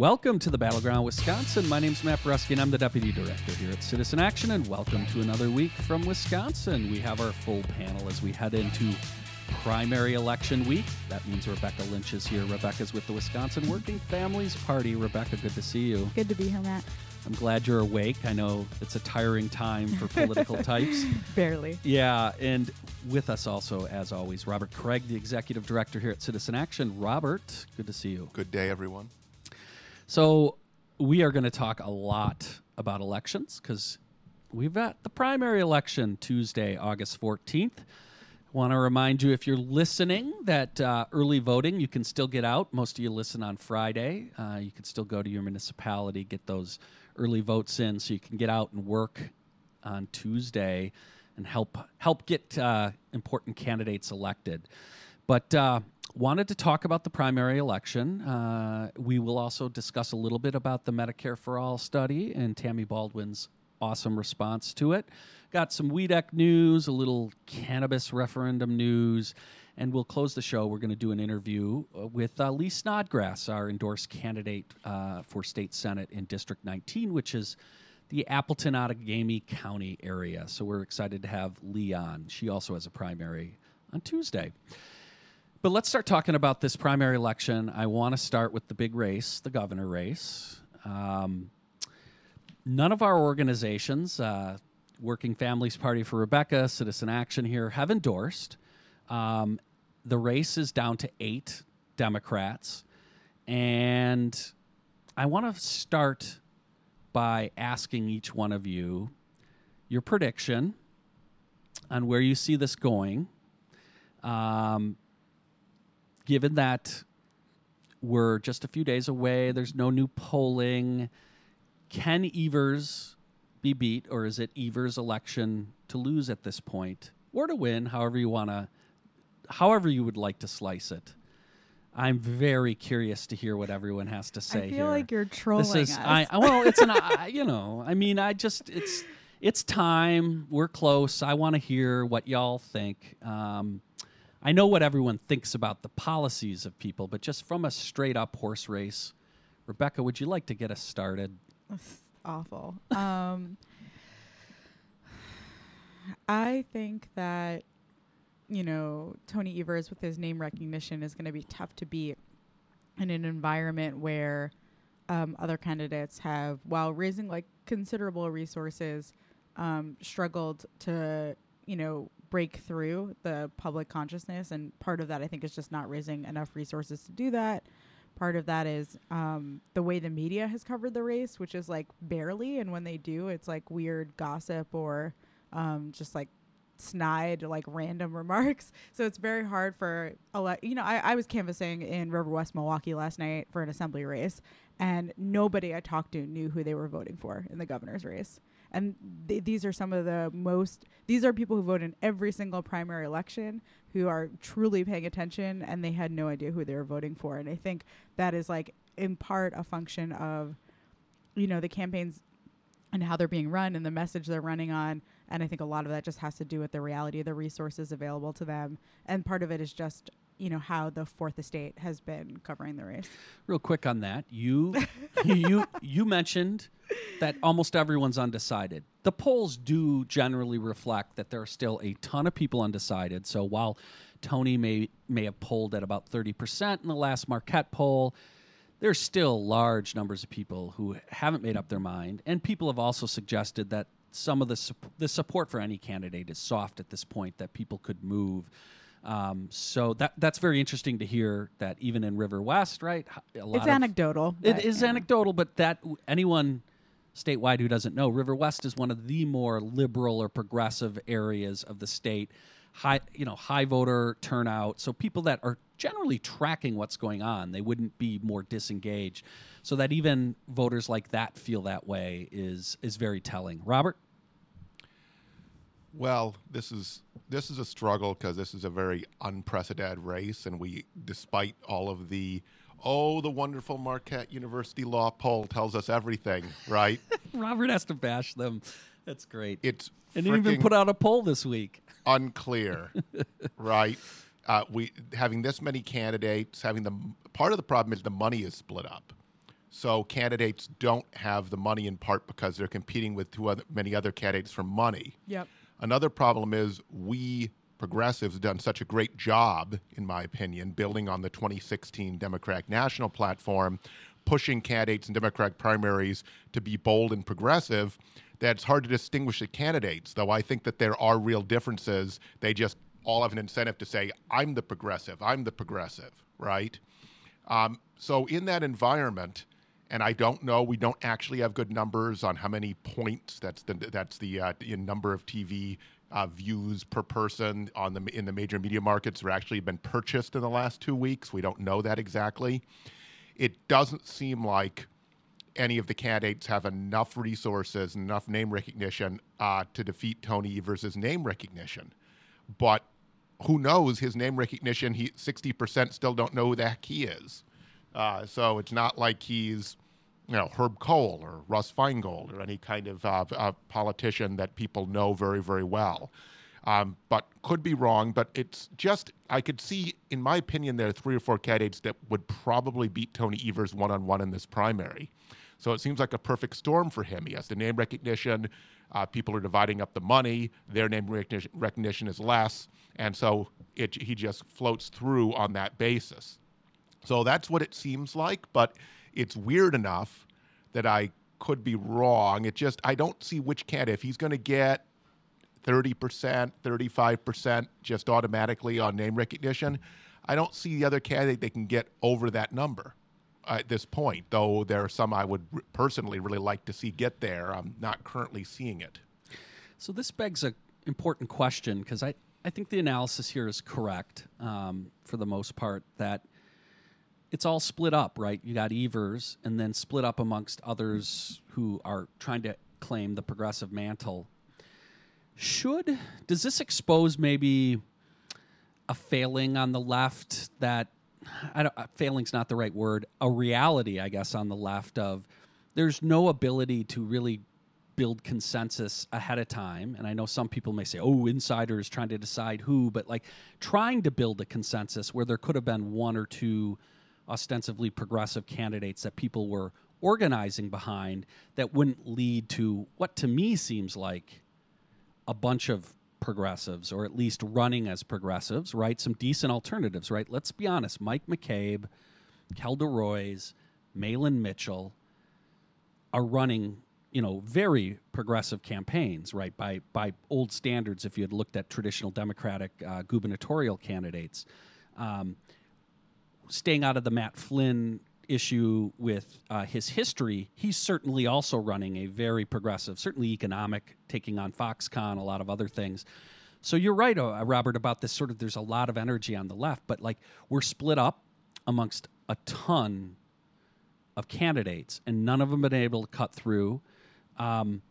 Welcome to the Battleground Wisconsin. My name's Matt Brusky, and I'm the Deputy Director here at Citizen Action. And welcome to another week from Wisconsin. We have our full panel as we head into primary election week. That means Rebecca Lynch is here. Rebecca's with the Wisconsin Working Families Party. Rebecca, good to see you. Good to be here, Matt. I'm glad you're awake. I know it's a tiring time for political types. Barely. Yeah, and with us also, as always, Robert Kraig, the Executive Director here at Citizen Action. Robert, good to see you. Good day, everyone. So, we are going to talk a lot about elections because we've got the primary election Tuesday, August 14th. Want to remind you if you're listening that uh, early voting, you can still get out. Most of you listen on Friday. Uh, you can still go to your municipality, get those early votes in so you can get out and work on Tuesday and help help get uh, important candidates elected. But uh, wanted to talk about the primary election. Uh, we will also discuss a little bit about the Medicare for All study and Tammy Baldwin's awesome response to it. Got some WEDC news, a little cannabis referendum news, and we'll close the show. We're going to do an interview uh, with uh, Lee Snodgrass, our endorsed candidate uh, for state senate in District 19, which is the Appleton Outagamie County area. So we're excited to have Lee on. She also has a primary on Tuesday. But let's start talking about this primary election. I want to start with the big race, the governor race. Um, none of our organizations, uh, Working Families Party for Rebecca, Citizen Action here, have endorsed. Um, the race is down to eight Democrats. And I want to start by asking each one of you your prediction on where you see this going. Um, given that we're just a few days away, there's no new polling. Can Evers be beat, or is it Evers' election to lose at this point, or to win? However you want to, however you would like to slice it. I'm very curious to hear what everyone has to say I feel here. like you're trolling this is, us. I, well, it's an, I, you know, I mean, I just, it's, it's time. We're close. I want to hear what y'all think. Um, I know what everyone thinks about the policies of people, but just from a straight up horse race, Rebecca, would you like to get us started? That's awful. Um, I think that you know Tony Evers with his name recognition is going to be tough to beat in an environment where um, other candidates have, while raising like considerable resources, um, struggled to you know break through the public consciousness, and part of that I think is just not raising enough resources to do that. Part of that is um, the way the media has covered the race, which is like barely, and when they do, it's like weird gossip or um, just like snide like random remarks so it's very hard for a lot you know I, I was canvassing in river west milwaukee last night for an assembly race and nobody i talked to knew who they were voting for in the governor's race and th- these are some of the most these are people who vote in every single primary election who are truly paying attention and they had no idea who they were voting for. And i think that is like in part a function of you know the campaigns and how they're being run and the message they're running on. And i think a lot of that just has to do with the reality of the resources available to them. And part of it is just you know how the fourth estate has been covering the race Real quick on that, you you you mentioned that almost everyone's undecided. The polls do generally reflect that there are still a ton of people undecided. So while Tony may may have polled at about thirty percent in the last Marquette poll, there's still large numbers of people who haven't made up their mind, and people have also suggested that some of the sup- the support for any candidate is soft at this point. That people could move. Um, so that that's very interesting to hear that even in River West, right? A lot it's anecdotal It but, is yeah. anecdotal, but that anyone statewide who doesn't know, River West is one of the more liberal or progressive areas of the state. High, you know, high voter turnout. So people that are generally tracking what's going on, they wouldn't be more disengaged. So that even voters like that feel that way is is very telling. Robert, Well, this is this is a struggle because this is a very unprecedented race, and we, despite all of the, oh, the wonderful Marquette University law poll tells us everything, right? Robert has to bash them. That's great. It's and they even put out a poll this week. unclear, right? Uh, we having this many candidates, having the part of the problem is the money is split up, So candidates don't have the money in part because they're competing with too other, many other candidates for money. Yep. Another problem is we progressives done such a great job, in my opinion, building on the 2016 Democratic National Platform, pushing candidates in Democratic primaries to be bold and progressive, that it's hard to distinguish the candidates. Though I think that there are real differences. They just all have an incentive to say, I'm the progressive, I'm the progressive, right? Um, so in that environment, and I don't know. We don't actually have good numbers on how many points. That's the that's the, uh, number of TV uh, views per person on the in the major media markets that actually been purchased in the last two weeks. We don't know that exactly. It doesn't seem like any of the candidates have enough resources, enough name recognition uh, to defeat Tony Evers' name recognition. But who knows? His name recognition, he sixty percent still don't know who the heck he is. Uh, so it's not like he's, you know, Herb Kohl or Russ Feingold or any kind of uh, uh, politician that people know very, very well. Um, but could be wrong. But it's just I could see, in my opinion, there are three or four candidates that would probably beat Tony Evers one on one in this primary. So it seems like a perfect storm for him. He has the name recognition. Uh, people are dividing up the money. Their name recognition, recognition is less, and so it, he just floats through on that basis. So that's what it seems like, but it's weird enough that I could be wrong. It just, I don't see which candidate, if he's going to get 30%, 35% just automatically on name recognition, I don't see the other candidate that can get over that number at this point, though there are some I would personally really like to see get there. I'm not currently seeing it. So this begs an important question because I, I think the analysis here is correct um, for the most part that it's all split up, right? You got Evers, and then split up amongst others who are trying to claim the progressive mantle. Should does this expose maybe a failing on the left that I don't, uh, failing's not the right word, a reality, I guess, on the left of there's no ability to really build consensus ahead of time. And I know some people may say, oh, insiders trying to decide who, but like trying to build a consensus where there could have been one or two ostensibly progressive candidates that people were organizing behind that wouldn't lead to what to me seems like a bunch of progressives or at least running as progressives, right? Some decent alternatives, right? Let's be honest. Mike McCabe, Kelda Roys, Mahlon Mitchell are running, you know, very progressive campaigns, right? By by old standards, if you had looked at traditional Democratic uh, gubernatorial candidates. Um, staying out of the Matt Flynn issue with uh, his history, he's certainly also running a very progressive, certainly economic, taking on Foxconn, a lot of other things. So you're right, uh, Robert, about this sort of there's a lot of energy on the left, but like we're split up amongst a ton of candidates, and none of them been able to cut through. Um,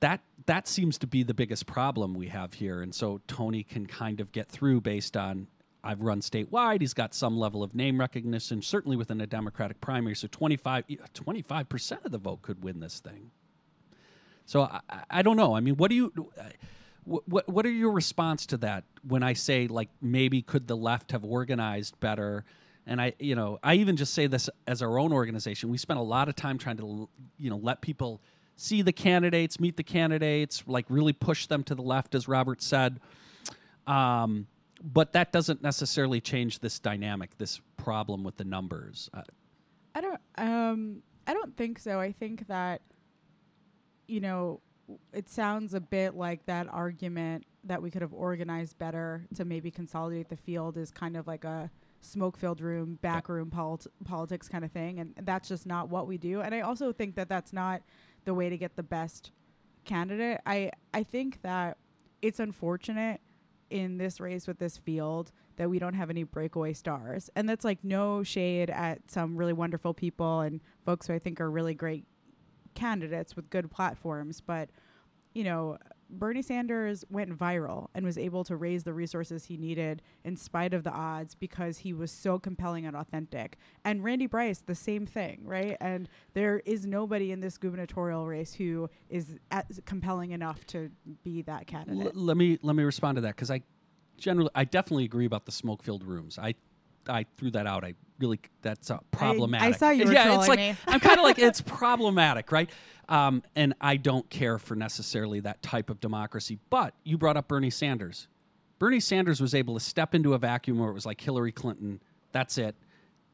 that that seems to be the biggest problem we have here, and so Tony can kind of get through based on I've run statewide. He's got some level of name recognition, certainly within a Democratic primary. So 25 percent of the vote could win this thing. So I, I, don't know. I mean, what do you? What what are your response to that when I say like maybe could the left have organized better? And I, you know, I even just say this as our own organization. We spent a lot of time trying to, you know, let people see the candidates, meet the candidates, like really push them to the left, as Robert said. Um, but that doesn't necessarily change this dynamic, this problem with the numbers. Uh, I don't. Um, I don't think so. I think that, you know, it sounds a bit like that argument that we could have organized better to maybe consolidate the field is kind of like a smoke-filled room, backroom polit- politics kind of thing, and that's just not what we do. And I also think that that's not the way to get the best candidate. I I think that it's unfortunate in this race with this field that we don't have any breakaway stars. And that's like no shade at some really wonderful people and folks who I think are really great candidates with good platforms. But, you know, Bernie Sanders went viral and was able to raise the resources he needed in spite of the odds because he was so compelling and authentic. And Randy Bryce, the same thing, right? And there is nobody in this gubernatorial race who is compelling enough to be that candidate. L- let me let me respond to that because I generally I definitely agree about the smoke-filled rooms. I I threw that out. I really that's uh, problematic. I saw you were yeah, it's like me. I'm kind of like it's problematic, right? Um, and I don't care for necessarily that type of democracy. But you brought up Bernie Sanders. Bernie Sanders was able to step into a vacuum where it was like Hillary Clinton. That's it.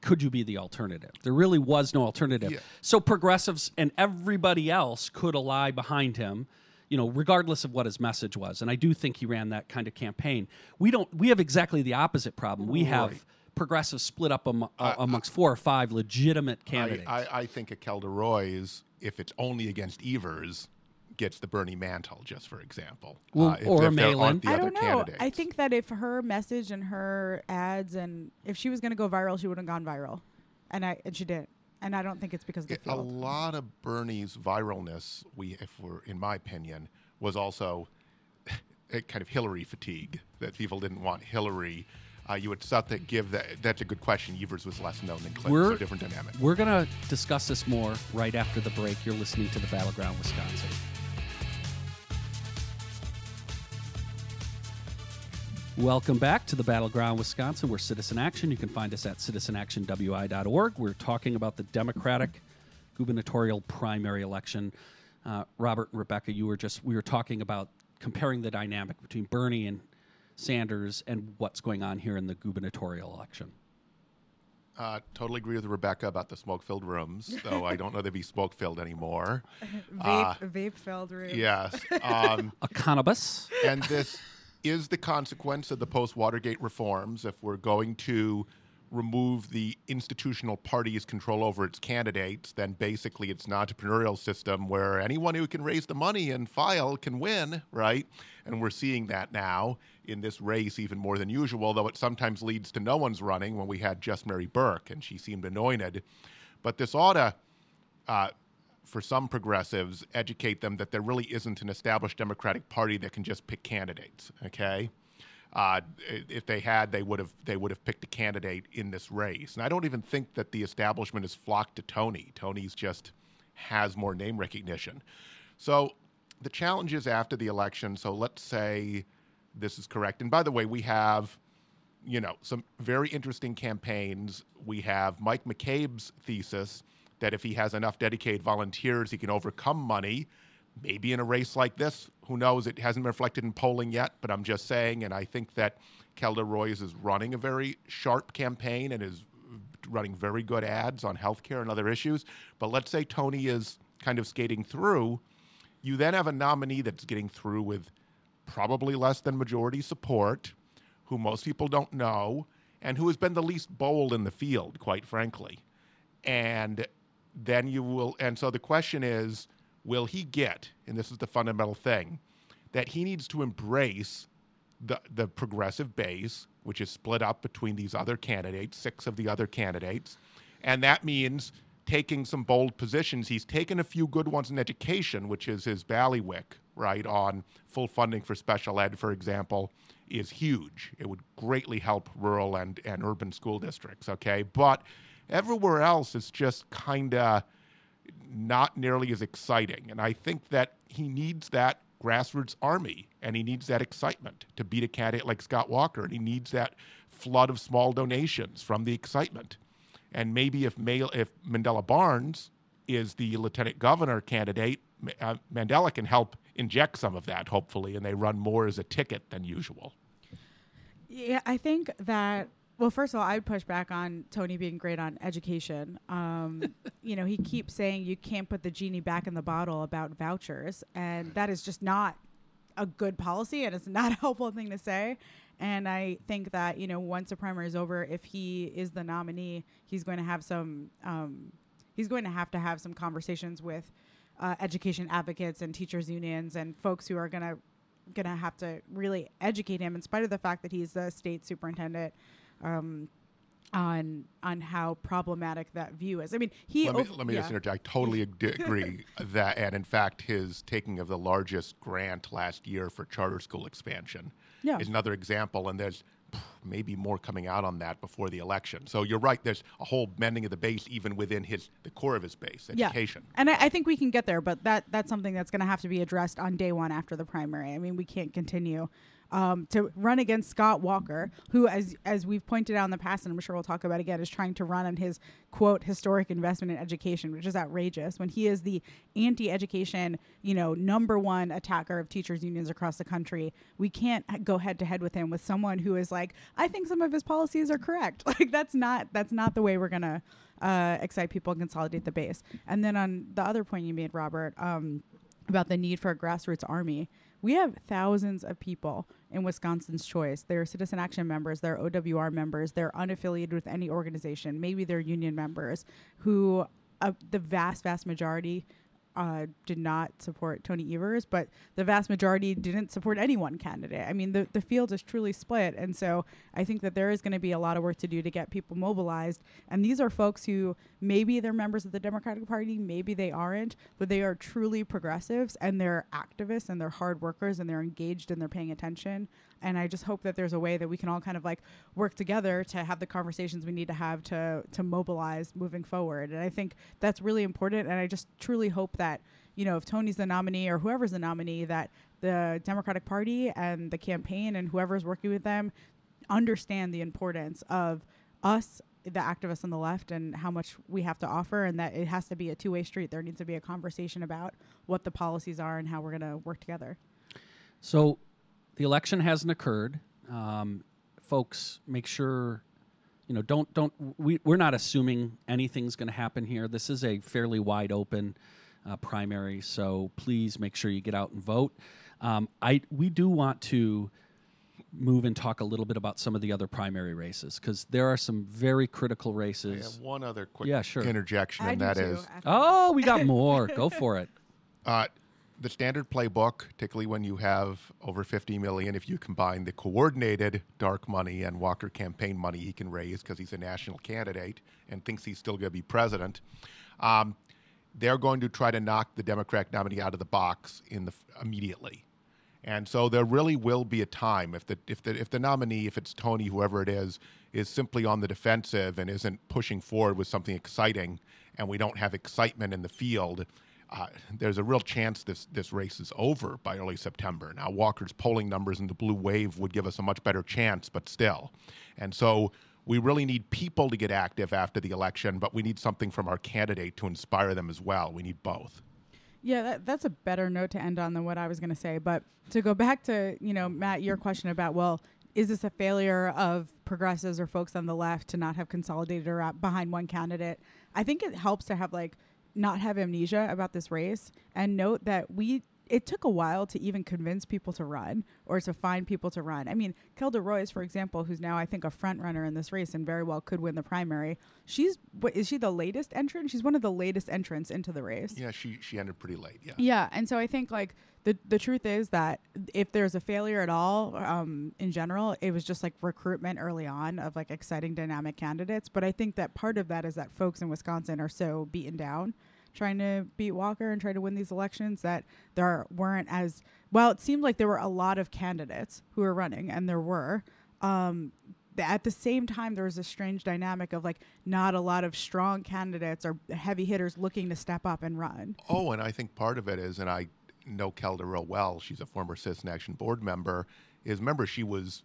Could you be the alternative? There really was no alternative. Yeah. So progressives and everybody else could ally behind him, you know, regardless of what his message was. And I do think he ran that kind of campaign. We don't. We have exactly the opposite problem. We have Right. Progressives split up am, uh, amongst four or five legitimate candidates. I, I think a Kelda Roys, if it's only against Evers, gets the Bernie mantle, just for example. Well, Uh, if- or if Mahlon. the I other don't know. candidates. I think that if her message and her ads and if she was going to go viral, she would have gone viral, and I and she didn't. And I don't think it's because of the a field. lot of Bernie's viralness, we, if we're in my opinion, was also a kind of Hillary fatigue that people didn't want Hillary. Uh, you would thought that give that. That's a good question. Evers was less known than Clinton, We're- so different dynamic. We're going to discuss this more right after the break. You're listening to the Battleground Wisconsin. Welcome back to the Battleground Wisconsin. We're Citizen Action. You can find us at citizenactionwi.org. We're talking about the Democratic gubernatorial primary election. Uh, Robert and Rebecca, you were just we were talking about comparing the dynamic between Bernie and Sanders and what's going on here in the gubernatorial election. Uh, totally agree with Rebecca about the smoke-filled rooms, though I don't know they'd be smoke-filled anymore. vape, vape filled rooms. Yes. Um, A cannabis. and this is the consequence of the post Watergate reforms. If we're going to remove the institutional party's control over its candidates, then basically it's an entrepreneurial system where anyone who can raise the money and file can win, right? And we're seeing that now in this race even more than usual, though it sometimes leads to no one's running when we had just Mary Burke and she seemed anointed. But this ought to uh, for some progressives, educate them that there really isn't an established Democratic Party that can just pick candidates. Okay, uh, if they had, they would have they would have picked a candidate in this race. And I don't even think that the establishment has flocked to Tony. Tony's just has more name recognition. So the challenge is after the election. So let's say this is correct. And by the way, we have you know, some very interesting campaigns. We have Mike McCabe's thesis that if he has enough dedicated volunteers, he can overcome money. Maybe in a race like this, who knows? It hasn't been reflected in polling yet, but I'm just saying. And I think that Kelda Roys is running a very sharp campaign and is running very good ads on healthcare and other issues. But let's say Tony is kind of skating through. You then have a nominee that's getting through with probably less than majority support who most people don't know, and who has been the least bold in the field, quite frankly. And then you will, and so the question is will he get, and this is the fundamental thing, that he needs to embrace the, the progressive base, which is split up between these other candidates, six of the other candidates. And that means taking some bold positions. He's taken a few good ones in education, which is his ballywick, right, on full funding for special ed, for example, is huge. It would greatly help rural and, and urban school districts, okay? But everywhere else is just kind of not nearly as exciting. And I think that he needs that grassroots army and he needs that excitement to beat a candidate like Scott Walker. And he needs that flood of small donations from the excitement. And maybe if, Mal- if Mandela Barnes is the lieutenant governor candidate, uh, Mandela can help inject some of that, hopefully, and they run more as a ticket than usual. Yeah, I think that. Well, first of all, I'd push back on Tony being great on education. Um, you know, he keeps saying you can't put the genie back in the bottle about vouchers, and that is just not a good policy, and it's not a helpful thing to say. And I think that you know, once the primary is over, if he is the nominee, he's going to have some. Um, he's going to have to have some conversations with uh, education advocates and teachers unions and folks who are going to going to have to really educate him in spite of the fact that he's the state superintendent um, on on how problematic that view is. I mean, he Let me, ov- let me yeah. just interject. I totally ag- agree that, and in fact, his taking of the largest grant last year for charter school expansion Yeah. is another example. And there's maybe more coming out on that before the election. So you're right. There's a whole bending of the base even within his the core of his base, education. Yeah. And I, I think we can get there, but that that's something that's going to have to be addressed on day one after the primary. I mean, we can't continue um, to run against Scott Walker, who, as as we've pointed out in the past, and I'm sure we'll talk about again, is trying to run on his quote historic investment in education, which is outrageous. When he is the anti-education, you know, number one attacker of teachers unions across the country, we can't go head to head with him with someone who is like, I think some of his policies are correct. Like that's not that's not the way we're gonna uh, excite people and consolidate the base. And then on the other point you made, Robert. Um, about the need for a grassroots army. We have thousands of people in Wisconsin's choice. They're citizen action members, they're OWR members, they're unaffiliated with any organization, maybe they're union members who uh, the vast, vast majority uh, did not support Tony Evers, but the vast majority didn't support any one candidate. I mean, the, the field is truly split. And so I think that there is going to be a lot of work to do to get people mobilized. And these are folks who maybe they're members of the Democratic Party, maybe they aren't, but they are truly progressives and they're activists and they're hard workers and they're engaged and they're paying attention. And I just hope that there's a way that we can all kind of like work together to have the conversations we need to have to to mobilize moving forward. And I think that's really important. And I just truly hope that you know if Tony's the nominee or whoever's the nominee, that the Democratic Party and the campaign and whoever's working with them understand the importance of us the activists on the left and how much we have to offer and that it has to be a two-way street there needs to be a conversation about what the policies are and how we're going to work together So the election hasn't occurred. Um, folks, make sure you know don't don't we we're not assuming anything's going to happen here. This is a fairly wide open uh, primary, so please make sure you get out and vote. Um, I we do want to move and talk a little bit about some of the other primary races because there are some very critical I races. have one other quick Yeah, sure. interjection, I and do that too, is after- Oh, we got more. Go for it. uh, the standard playbook, particularly when you have over 50 million, if you combine the coordinated dark money and Walker campaign money he can raise because he's a national candidate and thinks he's still going to be president, um, they're going to try to knock the Democratic nominee out of the box in the immediately. And so there really will be a time if the if the if the nominee, if it's Tony, whoever it is, is simply on the defensive and isn't pushing forward with something exciting, and we don't have excitement in the field, uh, there's a real chance this this race is over by early September. Now Walker's polling numbers in the blue wave would give us a much better chance, but still, and so. We really need people to get active after the election, but we need something from our candidate to inspire them as well. We need both. Yeah, that, that's a better note to end on than what I was going to say. But to go back to, you know, Matt, your question about, well, is this a failure of progressives or folks on the left to not have consolidated around behind one candidate? I think it helps to have like not have amnesia about this race and note that we it took a while to even convince people to run or to find people to run. I mean, Kelda Roys, for example, who's now I think a front runner in this race and very well could win the primary. She's what is she the latest entrant? She's one of the latest entrants into the race. Yeah, she she ended pretty late. Yeah. Yeah, and so I think like the the truth is that if there's a failure at all, um, in general, it was just like recruitment early on of like exciting dynamic candidates. But I think that part of that is that folks in Wisconsin are so beaten down trying to beat Walker and try to win these elections that there weren't as well. It seemed like there were a lot of candidates who were running, and there were. Um, at the same time, there was a strange dynamic of like not a lot of strong candidates or heavy hitters looking to step up and run. Oh, and I think part of it is, and I know Kelda real well. She's a former Citizen Action Board member. Is remember she was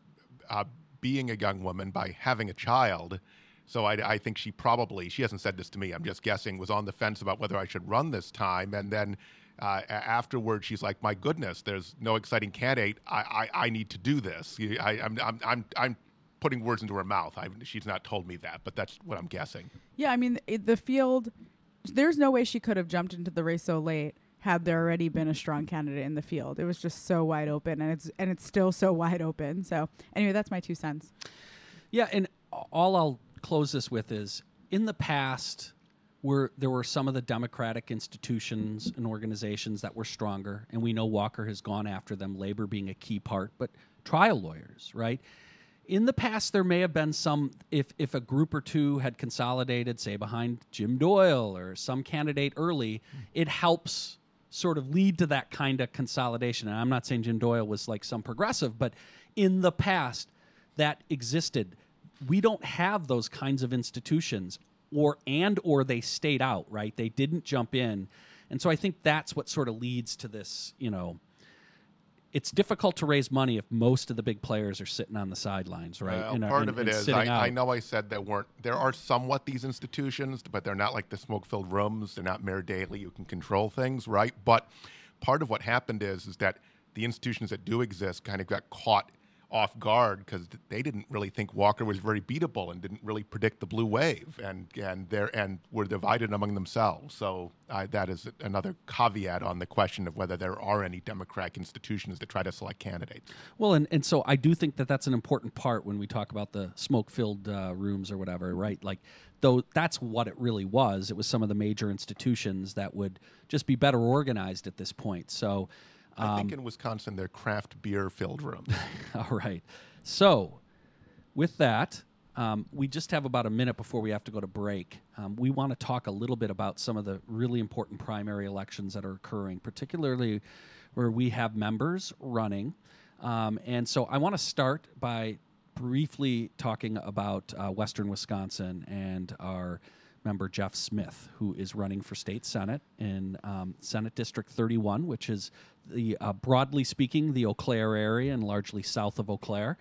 uh, being a young woman by having a child. So I, I think she probably she hasn't said this to me. I'm just guessing was on the fence about whether I should run this time, and then. Uh, a- afterward, she's like, "My goodness, there's no exciting candidate. I, I, I need to do this. I, I'm, I'm, I'm, I'm putting words into her mouth. I, she's not told me that, but that's what I'm guessing. Yeah, I mean it, the field. There's no way she could have jumped into the race so late had there already been a strong candidate in the field. It was just so wide open, and it's and it's still so wide open. So anyway, that's my two cents. Yeah, and all I'll close this with is in the past, where there were some of the democratic institutions and organizations that were stronger, and we know Walker has gone after them, labor being a key part, but trial lawyers, right? In the past, there may have been some, if, if a group or two had consolidated, say, behind Jim Doyle or some candidate early, hmm. it helps sort of lead to that kind of consolidation. And I'm not saying Jim Doyle was like some progressive, but in the past, that existed. We don't have those kinds of institutions, or and or they stayed out, right? They didn't jump in, and so I think that's what sort of leads to this, you know, it's difficult to raise money if most of the big players are sitting on the sidelines, right? Well, And part and- of it is I, I know I said there weren't. There are somewhat these institutions, but they're not like the smoke-filled rooms. They're not Mayor Daley who can control things, right? But part of what happened is is that the institutions that do exist kind of got caught off guard because they didn't really think Walker was very beatable and didn't really predict the blue wave, and and they and were divided among themselves. So I, that is another caveat on the question of whether there are any democratic institutions that try to select candidates. Well, and, and so I do think that that's an important part when we talk about the smoke filled uh, rooms or whatever, right? Like, though that's what it really was. It was some of the major institutions that would just be better organized at this point. So, I Um, think in Wisconsin they're craft beer filled rooms. all right. So, with that, um, we just have about a minute before we have to go to break. Um, we want to talk a little bit about some of the really important primary elections that are occurring, particularly where we have members running. Um, and so I want to start by briefly talking about uh, Western Wisconsin and our member Jeff Smith, who is running for state senate in um, Senate District 31, which is the uh, broadly speaking the Eau Claire area and largely south of Eau Claire.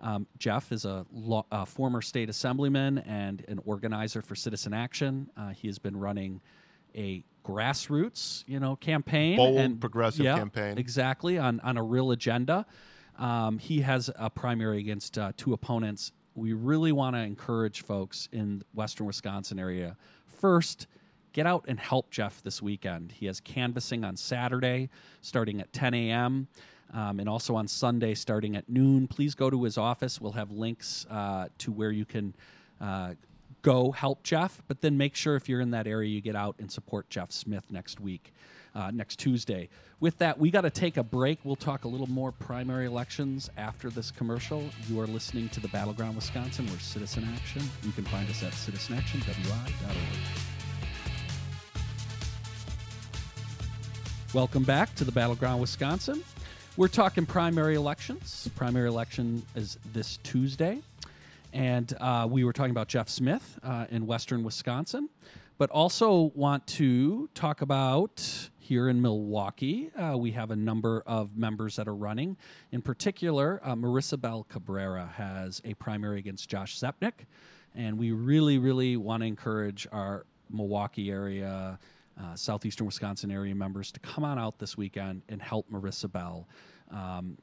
Um, Jeff is a, lo- a former state assemblyman and an organizer for Citizen Action. Uh, he has been running a grassroots, you know, campaign, Bold, and progressive yeah, campaign. exactly on on a real agenda. Um, he has a primary against uh, two opponents. We really want to encourage folks in Western Wisconsin area. First, get out and help Jeff this weekend. He has canvassing on Saturday, starting at 10 a.m. Um, and also on Sunday, starting at noon. Please go to his office. We'll have links uh, to where you can uh, go help Jeff, but then make sure if you're in that area, you get out and support Jeff Smith next week, uh, next Tuesday. With that, we got to take a break. We'll talk a little more primary elections after this commercial. You are listening to the Battleground Wisconsin. We're Citizen Action. You can find us at citizenactionwi.org. Welcome back to the Battleground Wisconsin. We're talking primary elections. Primary election is this Tuesday. And uh, we were talking about Jeff Smith uh, in Western Wisconsin, but also want to talk about here in Milwaukee. Uh, we have a number of members that are running. In particular, uh, Marisabel Cabrera has a primary against Josh Zepnick. And we really, really want to encourage our Milwaukee area, uh, southeastern Wisconsin area members to come on out this weekend and help Marissa Bell. Um,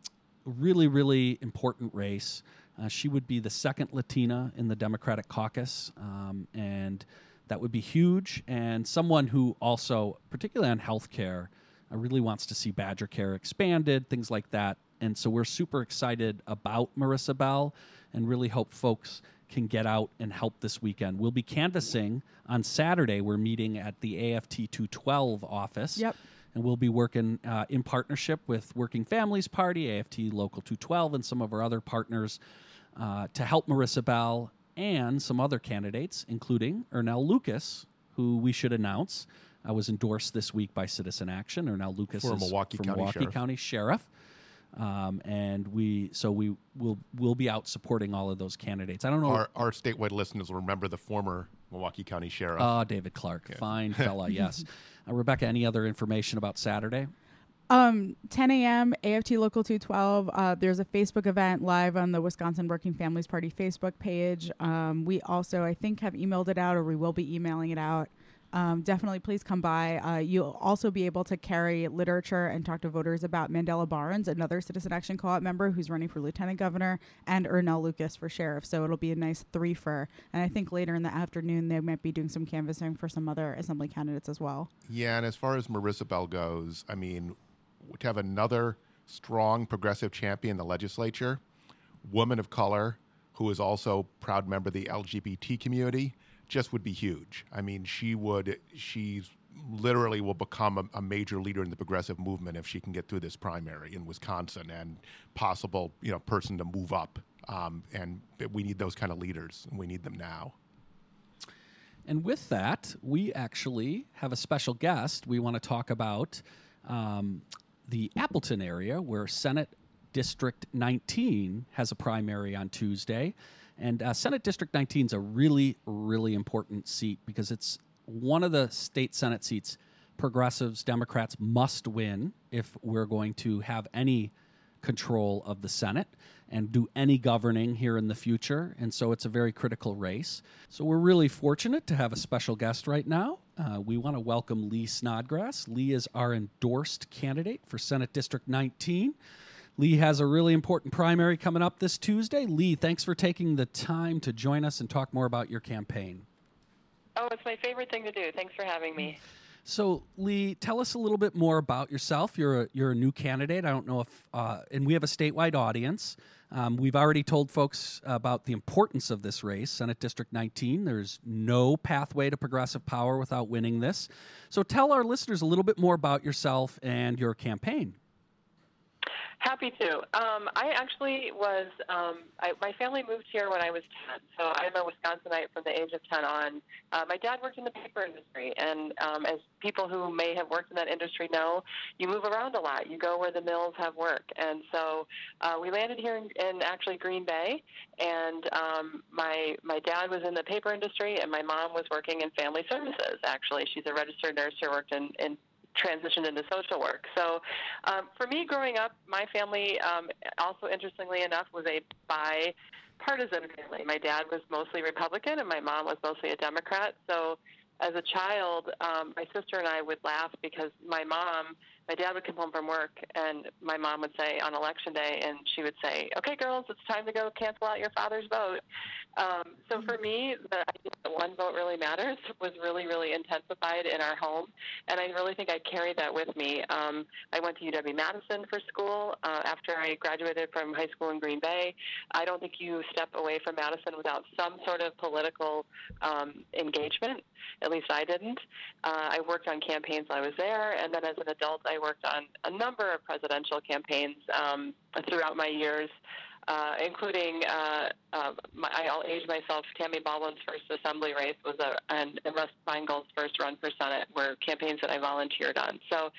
really, really important race. Uh, she would be the second Latina in the Democratic caucus, um, and that would be huge. And someone who also, particularly on healthcare, uh, really wants to see Badger Care expanded, things like that. And so we're super excited about Marisabel and really hope folks can get out and help this weekend. We'll be canvassing on Saturday. We're meeting at the AFT 212 office Yep. and we'll be working uh, in partnership with Working Families Party, AFT Local 212, and some of our other partners uh, to help Marisabel and some other candidates, including Earnell Lucas, who we should announce I was endorsed this week by Citizen Action. Earnell Lucas For is Milwaukee for County Milwaukee Sheriff. County Sheriff. Um, and we so we will will be out supporting all of those candidates. I don't know. Our, our statewide listeners will remember the former Milwaukee County Sheriff. Ah, David Clarke, fine fella. Yes, uh, Rebecca. Any other information about Saturday? Um, 10 a.m. AFT Local 212. Uh, there's a Facebook event live on the Wisconsin Working Families Party Facebook page. Um, we also, I think, have emailed it out, or we will be emailing it out. Um, definitely, please come by. Uh, you'll also be able to carry literature and talk to voters about Mandela Barnes, another Citizen Action Co-op member who's running for lieutenant governor, and Earnell Lucas for sheriff. So it'll be a nice three-fer. And I think later in the afternoon they might be doing some canvassing for some other assembly candidates as well. Yeah, and as far as Marisabel goes, I mean, to have another strong progressive champion in the legislature, woman of color, who is also proud member of the LGBT community, just would be huge. I mean, she would, she's literally will become a, a major leader in the progressive movement if she can get through this primary in Wisconsin and possible, you know, person to move up. Um, and we need those kind of leaders, and we need them now. And with that, we actually have a special guest. We want to talk about um, the Appleton area where Senate District 19 has a primary on Tuesday. And uh, Senate District 19 is a really, really important seat because it's one of the state Senate seats progressives, Democrats must win if we're going to have any control of the Senate and do any governing here in the future. And so it's a very critical race. So we're really fortunate to have a special guest right now. Uh, we want to welcome Lee Snodgrass. Lee is our endorsed candidate for Senate District 19. Lee has a really important primary coming up this Tuesday. Lee, thanks for taking the time to join us and talk more about your campaign. Oh, it's my favorite thing to do. Thanks for having me. So, Lee, tell us a little bit more about yourself. You're a, you're a new candidate. I don't know if, uh, and we have a statewide audience. Um, we've already told folks about the importance of this race, Senate District 19. There's no pathway to progressive power without winning this. So, tell our listeners a little bit more about yourself and your campaign. Happy to. Um, I actually was, um, I, my family moved here when I was 10, so I'm a Wisconsinite from the age of 10 on. Uh, my dad worked in the paper industry, and um, as people who may have worked in that industry know, you move around a lot. You go where the mills have work. And so uh, we landed here in, in actually Green Bay, and um, my, my dad was in the paper industry, and my mom was working in family services, actually. She's a registered nurse who worked in, in transitioned into social work. So, um, for me, growing up, my family, um, also interestingly enough, was a bipartisan family. My dad was mostly Republican, and my mom was mostly a Democrat. So, as a child, um, my sister and I would laugh because my mom my dad would come home from work and my mom would say on election day and she would say okay girls it's time to go cancel out your father's vote. Um, so for me the idea that one vote really matters was really really intensified in our home. And i really think i carried that with me. Um, i went to uw madison for school uh, after i graduated from high school in green bay. I don't think you step away from madison without some sort of political um, engagement. At least i didn't. Uh, i worked on campaigns while i was there. And then as an adult i I worked on a number of presidential campaigns um, throughout my years, uh, including uh, uh, my, I'll age myself. Tammy Baldwin's first assembly race was a, and, and Russ Feingold's first run for Senate were campaigns that I volunteered on. So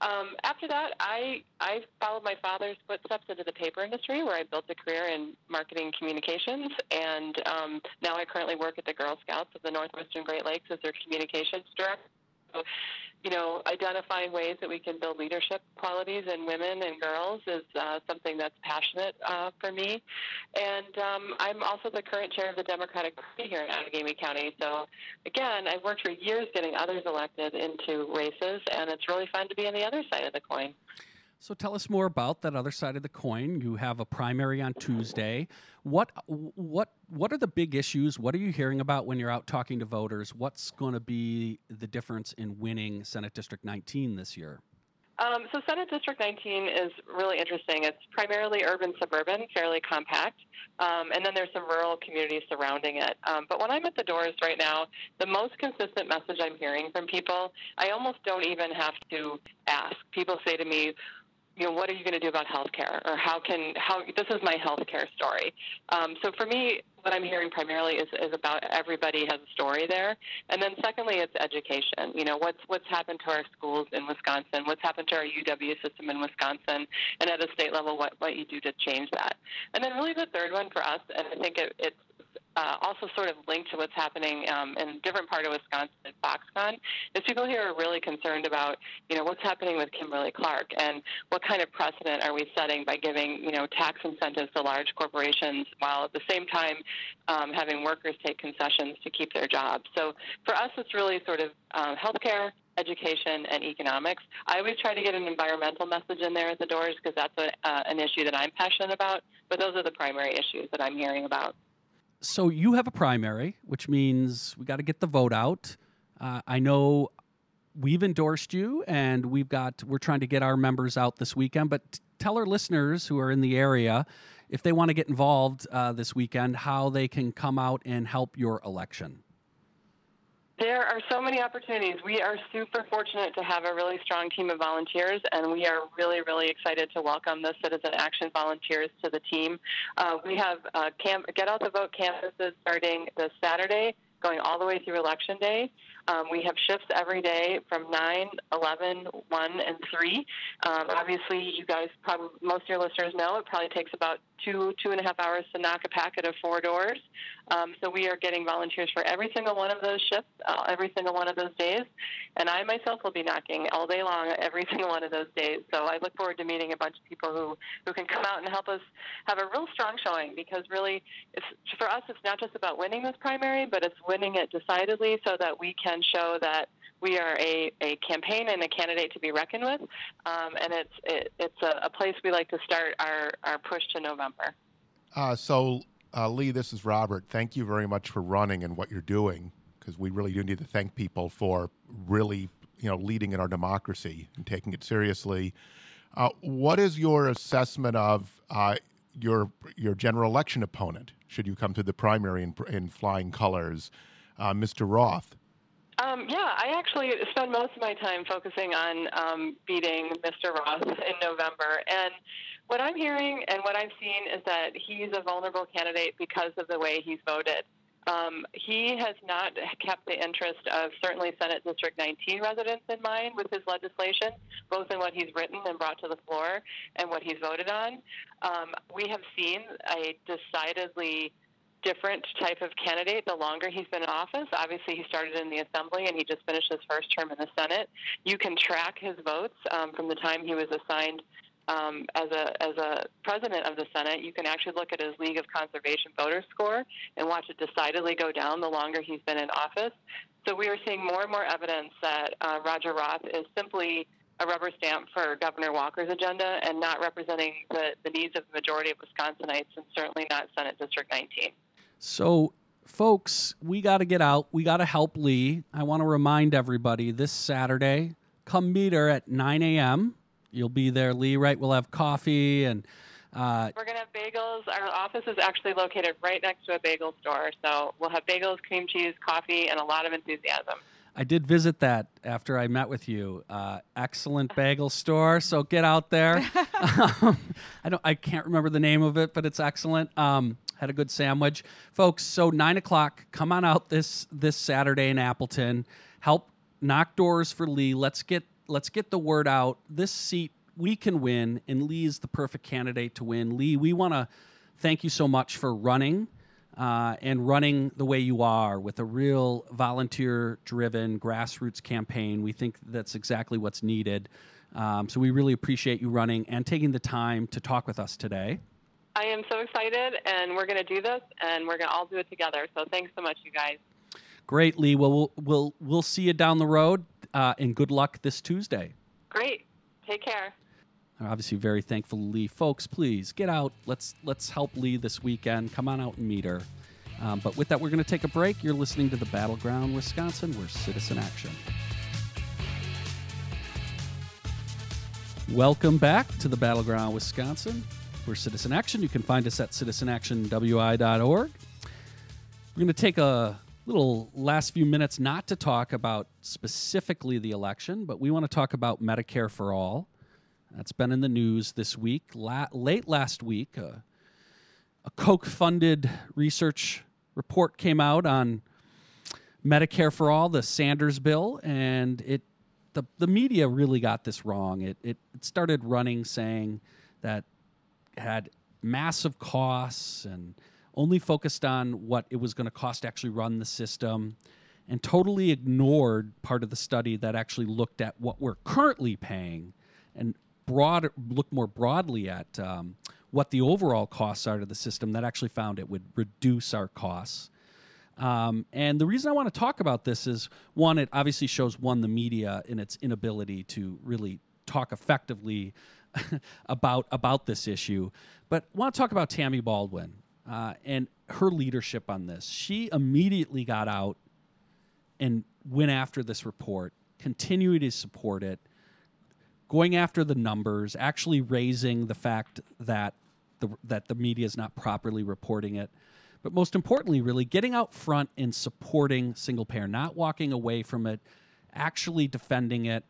um, after that, I I followed my father's footsteps into the paper industry, where I built a career in marketing communications, and um, now I currently work at the Girl Scouts of the Northwestern Great Lakes as their communications director. You know, identifying ways that we can build leadership qualities in women and girls is uh, something that's passionate uh, for me. And um, I'm also the current chair of the Democratic Party here in Outagamie County. So, again, I've worked for years getting others elected into races, and it's really fun to be on the other side of the coin. So tell us more about that other side of the coin. You have a primary on Tuesday. What what what are the big issues? What are you hearing about when you're out talking to voters? What's going to be the difference in winning Senate District 19 this year? Um, so Senate District 19 is really interesting. It's primarily urban suburban, fairly compact, um, and then there's some rural communities surrounding it. Um, but when I'm at the doors right now, the most consistent message I'm hearing from people, I almost don't even have to ask. People say to me, you know, what are you going to do about healthcare, or how can how this is my healthcare story. Um, so for me, what I'm hearing primarily is, is about everybody has a story there, and then secondly, it's education. You know, what's what's happened to our schools in Wisconsin, what's happened to our UW system in Wisconsin, and at a state level, what what you do to change that. And then really the third one for us, and I think it, it's uh, also sort of linked to what's happening um, in a different part of Wisconsin at Foxconn is people here are really concerned about, you know, what's happening with Kimberly Clark and what kind of precedent are we setting by giving, you know, tax incentives to large corporations while at the same time um, having workers take concessions to keep their jobs. So for us, it's really sort of uh, healthcare, education, and economics. I always try to get an environmental message in there at the doors because that's a, uh, an issue that I'm passionate about. But those are the primary issues that I'm hearing about so you have a primary, which means we got to get the vote out. Uh, I know we've endorsed you, and we've got we're trying to get our members out this weekend. But tell our listeners who are in the area if they want to get involved uh, this weekend, how they can come out and help your election. There are so many opportunities. We are super fortunate to have a really strong team of volunteers, and we are really, really excited to welcome the Citizen Action volunteers to the team. Uh, we have uh, camp- Get Out the Vote campuses starting this Saturday, going all the way through Election Day. Um, we have shifts every day from 9, 11, 1, and 3. Um, obviously, you guys probably, most of your listeners know it probably takes about two, two and a half hours to knock a packet of four doors. Um, so we are getting volunteers for every single one of those shifts, uh, every single one of those days. And I myself will be knocking all day long every single one of those days. So I look forward to meeting a bunch of people who, who can come out and help us have a real strong showing because really, for us, it's not just about winning this primary, but it's winning it decidedly so that we can show that we are a, a campaign and a candidate to be reckoned with, um, and it's it, it's a, a, place we like to start our, our push to November. Uh, so, uh, Lee, this is Robert. Thank you very much for running and what you're doing, because we really do need to thank people for really you know leading in our democracy and taking it seriously. Uh, what is your assessment of uh, your your general election opponent? Should you come to the primary in, in flying colors, uh, Mr. Roth? Um, yeah, I actually spend most of my time focusing on um, beating Mr. Roth in November. And what I'm hearing and what I've seen is that he's a vulnerable candidate because of the way he's voted. Um, he has not kept the interest of certainly Senate District 19 residents in mind with his legislation, both in what he's written and brought to the floor and what he's voted on. Um, we have seen a decidedly different type of candidate the longer he's been in office. Obviously, he started in the Assembly and he just finished his first term in the Senate. You can track his votes um, from the time he was assigned um, as a as a president of the Senate. You can actually look at his League of Conservation voter score and watch it decidedly go down the longer he's been in office. So we are seeing more and more evidence that uh, Roger Roth is simply a rubber stamp for Governor Walker's agenda and not representing the, the needs of the majority of Wisconsinites and certainly not Senate District 19. So, folks, we got to get out. We got to help Lee. I want to remind everybody this Saturday, come meet her at 9 a.m. You'll be there, Lee, right? We'll have coffee and. Uh, We're going to have bagels. Our office is actually located right next to a bagel store. So we'll have bagels, cream cheese, coffee, and a lot of enthusiasm. I did visit that after I met with you. Uh, excellent bagel store. So get out there. um, I don't. I can't remember the name of it, but it's excellent. Um, had a good sandwich, folks. So nine o'clock, come on out this this Saturday in Appleton. Help knock doors for Lee. Let's get let's get the word out. This seat we can win, and Lee is the perfect candidate to win. Lee, we want to thank you so much for running. Uh, and running the way you are with a real volunteer driven grassroots campaign. We think that's exactly what's needed. Um, so we really appreciate you running and taking the time to talk with us today. I am so excited, and we're going to do this, and we're going to all do it together. So thanks so much, you guys. Great, Lee. Well, we'll we'll, we'll see you down the road, uh, and good luck this Tuesday. Great. Take care. I'm obviously very thankful, Lee. Folks, please get out. Let's let's help Lee this weekend. Come on out and meet her. Um, but with that, we're going to take a break. You're listening to the Battleground Wisconsin. We're Citizen Action. Welcome back to the Battleground Wisconsin. We're Citizen Action. You can find us at citizenactionwi.org. We're going to take a little last few minutes not to talk about specifically the election, but we want to talk about Medicare for All. That's been in the news this week. La- late last week, uh, a Koch funded research report came out on Medicare for All, the Sanders bill, and it the, the media really got this wrong. It, it, it started running saying that had massive costs and only focused on what it was going to cost to actually run the system and totally ignored part of the study that actually looked at what we're currently paying and broad looked more broadly at um, what the overall costs are to the system that actually found it would reduce our costs. Um, and the reason I want to talk about this is one, it obviously shows one the media in its inability to really talk effectively about about this issue. But I want to talk about Tammy Baldwin uh, and her leadership on this. She immediately got out and went after this report, continuing to support it, going after the numbers, actually raising the fact that the that the media is not properly reporting it. But most importantly, really getting out front and supporting single payer, not walking away from it, actually defending it.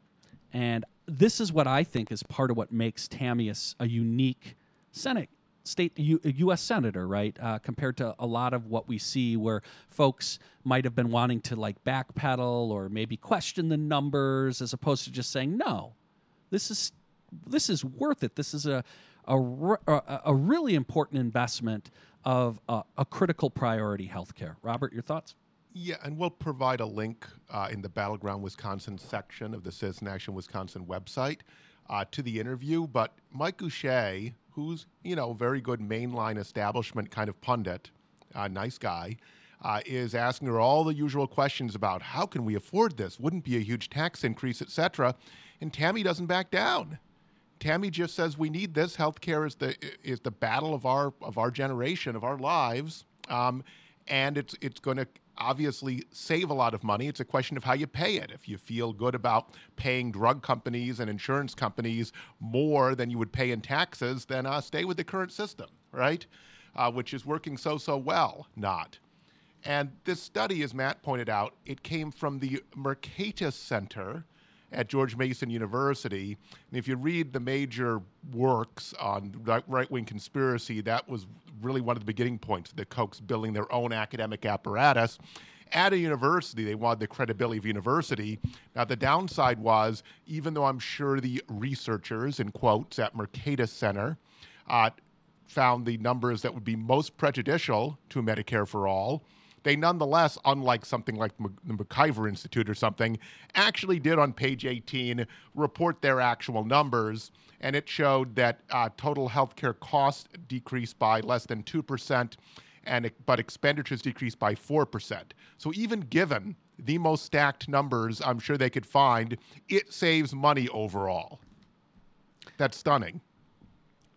And this is what I think is part of what makes Tammy a, a unique Senate state U- U.S. senator, right? Uh, compared to a lot of what we see, where folks might have been wanting to like backpedal or maybe question the numbers, as opposed to just saying, "No, this is this is worth it. This is a a, a, a really important investment of a, a critical priority healthcare." Robert, your thoughts? Yeah, and we'll provide a link uh, in the Battleground Wisconsin section of the Citizen Action Wisconsin website uh, to the interview. But Mike Gousha, who's you know very good mainline establishment kind of pundit, uh, nice guy, uh, is asking her all the usual questions about how can we afford this? Wouldn't be a huge tax increase, etc. And Tammy doesn't back down. Tammy just says we need this. Healthcare is the is the battle of our of our generation of our lives, um, and it's it's going to obviously save a lot of money. It's a question of how you pay it. If you feel good about paying drug companies and insurance companies more than you would pay in taxes, then uh, stay with the current system, right? Uh, which is working so so well. Not. And this study, as Matt pointed out, it came from the Mercatus Center at George Mason University. And if you read the major works on right wing conspiracy, that was really one of the beginning points. The Kochs building their own academic apparatus. At a university, they wanted the credibility of university. Now, the downside was, even though I'm sure the researchers, in quotes, at Mercatus Center uh, found the numbers that would be most prejudicial to Medicare for all, they nonetheless, unlike something like the MacIver Institute or something, actually did on page 18 report their actual numbers. And it showed that uh, total healthcare costs decreased by less than 2%, and but expenditures decreased by 4%. So even given the most stacked numbers I'm sure they could find, it saves money overall. That's stunning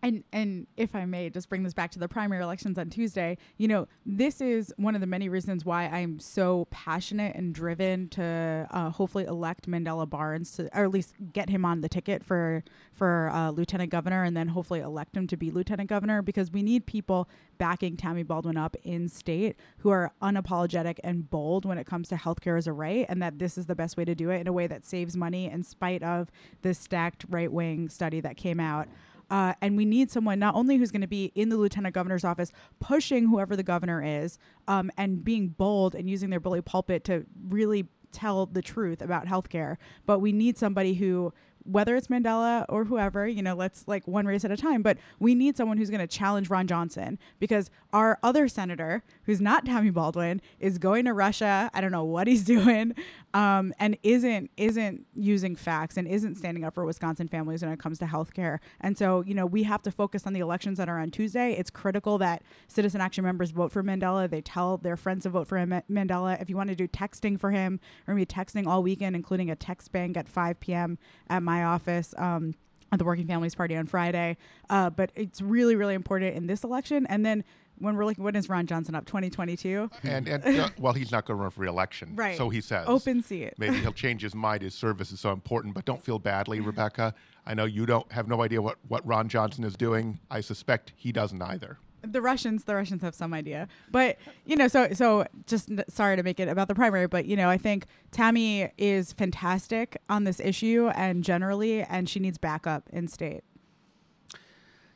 and and if I may just bring this back to the primary elections on Tuesday, you know, this is one of the many reasons why I'm so passionate and driven to uh, hopefully elect Mandela Barnes to, or at least get him on the ticket for for uh, lieutenant governor, and then hopefully elect him to be lieutenant governor because we need people backing Tammy Baldwin up in state who are unapologetic and bold when it comes to healthcare as a right, and that this is the best way to do it in a way that saves money in spite of this stacked right wing study that came out. Uh, and we need someone not only who's going to be in the lieutenant governor's office pushing whoever the governor is um, and being bold and using their bully pulpit to really tell the truth about healthcare, but we need somebody who whether it's Mandela or whoever, you know, let's like one race at a time. But we need someone who's going to challenge Ron Johnson because our other senator, who's not Tammy Baldwin, is going to Russia. I don't know what he's doing, um, and isn't isn't using facts and isn't standing up for Wisconsin families when it comes to health care. And so, you know, we have to focus on the elections that are on Tuesday. It's critical that Citizen Action members vote for Mandela. They tell their friends to vote for Mandela. If you want to do texting for him, we're to be texting all weekend, including a text bank at 5 p.m. at my office. Um, at the Working Families Party on Friday. Uh, but it's really, really important in this election. And then when we're looking, when is Ron Johnson up? 2022? And, and uh, well, he's not going to run for reelection. Right. So he says. Open seat. Maybe he'll change his mind. His service is so important. But don't feel badly, Rebecca. I know you don't have no idea what, what Ron Johnson is doing. I suspect he doesn't either the Russians, the Russians have some idea, but you know, so so just n- sorry to make it about the primary, but you know, I think Tammy is fantastic on this issue and generally, and she needs backup in state.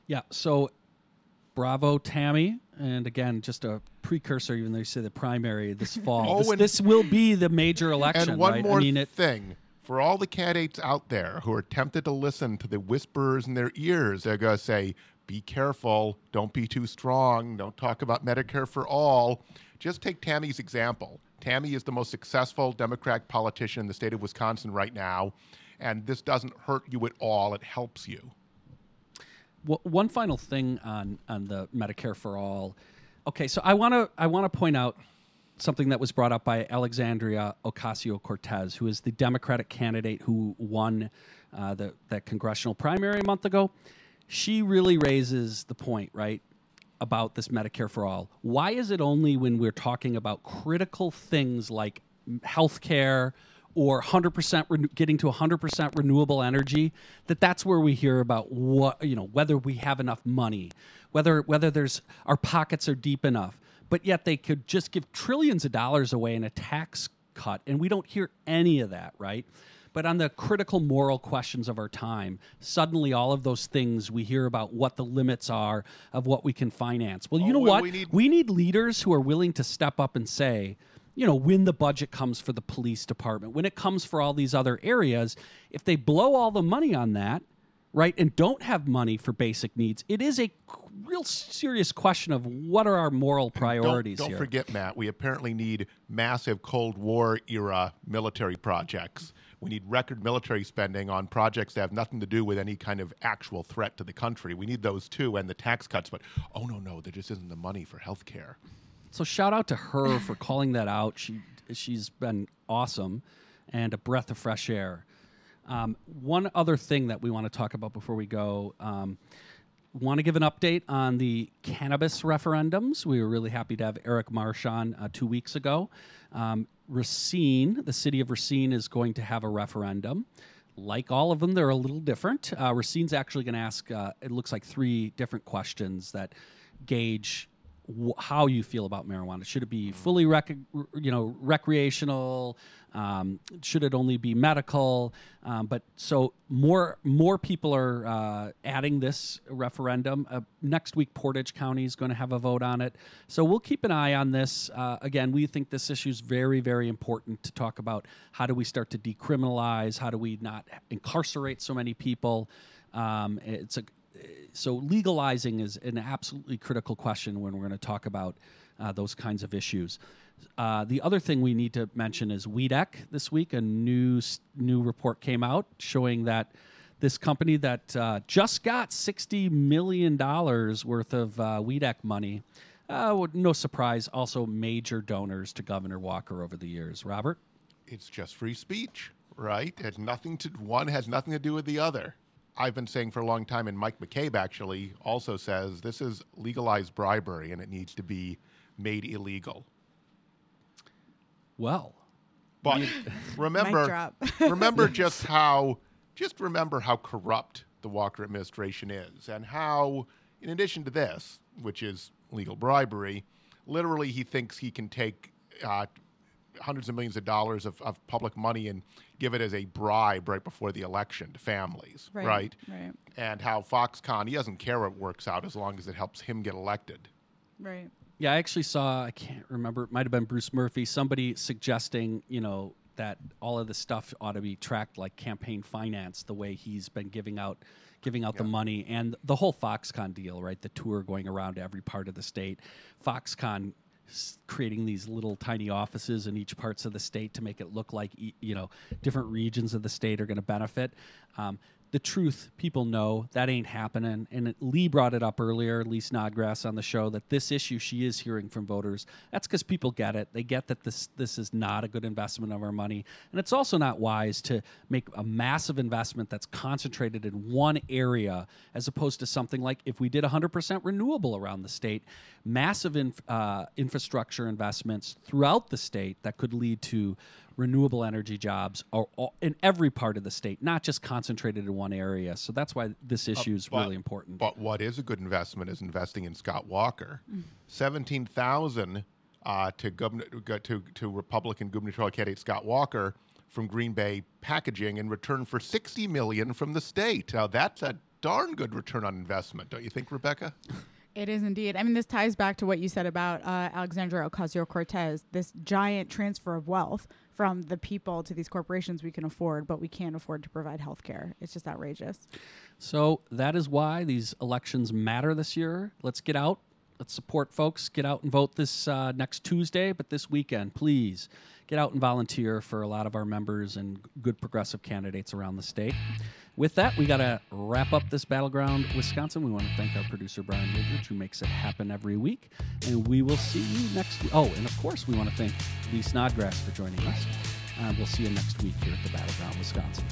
Yeah. So bravo, Tammy. And again, just a precursor, even though you say the primary this fall. oh, this, this, will be the major election. And one right? more I mean, it, thing. For all the candidates out there who are tempted to listen to the whisperers in their ears, they're going to say, be careful, don't be too strong, don't talk about Medicare for all. Just take Tammy's example. Tammy is the most successful Democratic politician in the state of Wisconsin right now, and this doesn't hurt you at all, it helps you. One final thing on on the Medicare for all. Okay, so I want to I want to point out something that was brought up by Alexandria Ocasio Cortez, who is the Democratic candidate who won uh, the that congressional primary a month ago. She really raises the point, right, about this Medicare for all. Why is it only when we're talking about critical things like health care? Or 100% re- getting to 100% renewable energy that that's where we hear about what you know whether we have enough money whether whether there's our pockets are deep enough but yet they could just give trillions of dollars away in a tax cut and we don't hear any of that right But on the critical moral questions of our time, suddenly all of those things we hear about what the limits are of what we can finance. Well, you Oh, know what? we need- we need leaders who are willing to step up and say, you know, when the budget comes for the police department, when it comes for all these other areas, if they blow all the money on that, right, and don't have money for basic needs, it is a real serious question of what are our moral priorities don't, don't forget, Matt, we apparently need massive Cold War era military projects. We need record military spending on projects that have nothing to do with any kind of actual threat to the country. We need those too, and the tax cuts. But oh no, no, there just isn't the money for health care. So shout out to her for calling that out. She she's been awesome and a breath of fresh air. Um, one other thing that we want to talk about before we go. Um, want to give an update on the cannabis referendums. We were really happy to have Eric Marsh on uh, two weeks ago. Um, Racine, the city of Racine, is going to have a referendum. Like all of them, they're a little different. Uh, Racine's actually going to ask, uh, it looks like three different questions that gauge wh- how you feel about marijuana. Should it be fully rec- you know recreational? Um, should it only be medical? Um, but so more more people are uh, adding this referendum. Uh, next week, Portage County is going to have a vote on it. So we'll keep an eye on this. Uh, again, we think this issue is very very important to talk about. How do we start to decriminalize? How do we not incarcerate so many people? Um, it's a so legalizing is an absolutely critical question when we're going to talk about uh, those kinds of issues. Uh, the other thing we need to mention is WEDC this week. A new new report came out showing that this company that uh, just got sixty million dollars worth of uh, money. Uh, no surprise, also major donors to Governor Walker over the years. Robert, It's just free speech, right? It nothing to one has nothing to do with the other. I've been saying for a long time, and Mike McCabe actually also says this is legalized bribery, and it needs to be made illegal. well, But remember, remember just how, just remember how corrupt the Walker administration is, and how, in addition to this, which is legal bribery, literally he thinks he can take uh, hundreds of millions of dollars of, of public money and give it as a bribe right before the election to families, Right, right? right. And how Foxconn, he doesn't care what works out as long as it helps him get elected. Right. Yeah, I actually saw, I can't remember, it might have been Bruce Murphy, somebody suggesting, you know, that all of the stuff ought to be tracked like campaign finance, the way he's been giving out giving out the money and the whole Foxconn deal, right? The tour going around to every part of the state. Foxconn s- creating these little tiny offices in each parts of the state to make it look like you know different regions of the state are going to benefit. Um, the truth, people know that ain't happening. And it, Lee brought it up earlier, Lee Snodgrass on the show, that this issue she is hearing from voters. That's because people get it. They get that this this is not a good investment of our money, and it's also not wise to make a massive investment that's concentrated in one area, as opposed to something like if we did 100% renewable around the state, massive inf- uh, infrastructure investments throughout the state that could lead to renewable energy jobs are all, in every part of the state, not just concentrated in one area. So that's why this issue is But- really important. But what is a good investment is investing in Scott Walker. Seventeen thousand uh, to governor to to Republican gubernatorial candidate Scott Walker from Green Bay Packaging in return for sixty million from the state. Now that's a darn good return on investment, don't you think, Rebecca? It is indeed. I mean, this ties back to what you said about uh, Alexandra Ocasio Cortez, this giant transfer of wealth from the people to these corporations we can afford, but we can't afford to provide health care. It's just outrageous. So that is why these elections matter this year. Let's get out. Let's support folks. Get out and vote this uh, next Tuesday, but this weekend, please get out and volunteer for a lot of our members and good progressive candidates around the state. With that, we got to wrap up this Battleground Wisconsin. We want to thank our producer, Brian Woodridge, who makes it happen every week. And we will see you next week. Oh, and of course, we want to thank Lee Snodgrass for joining us. Uh, we'll see you next week here at the Battleground Wisconsin.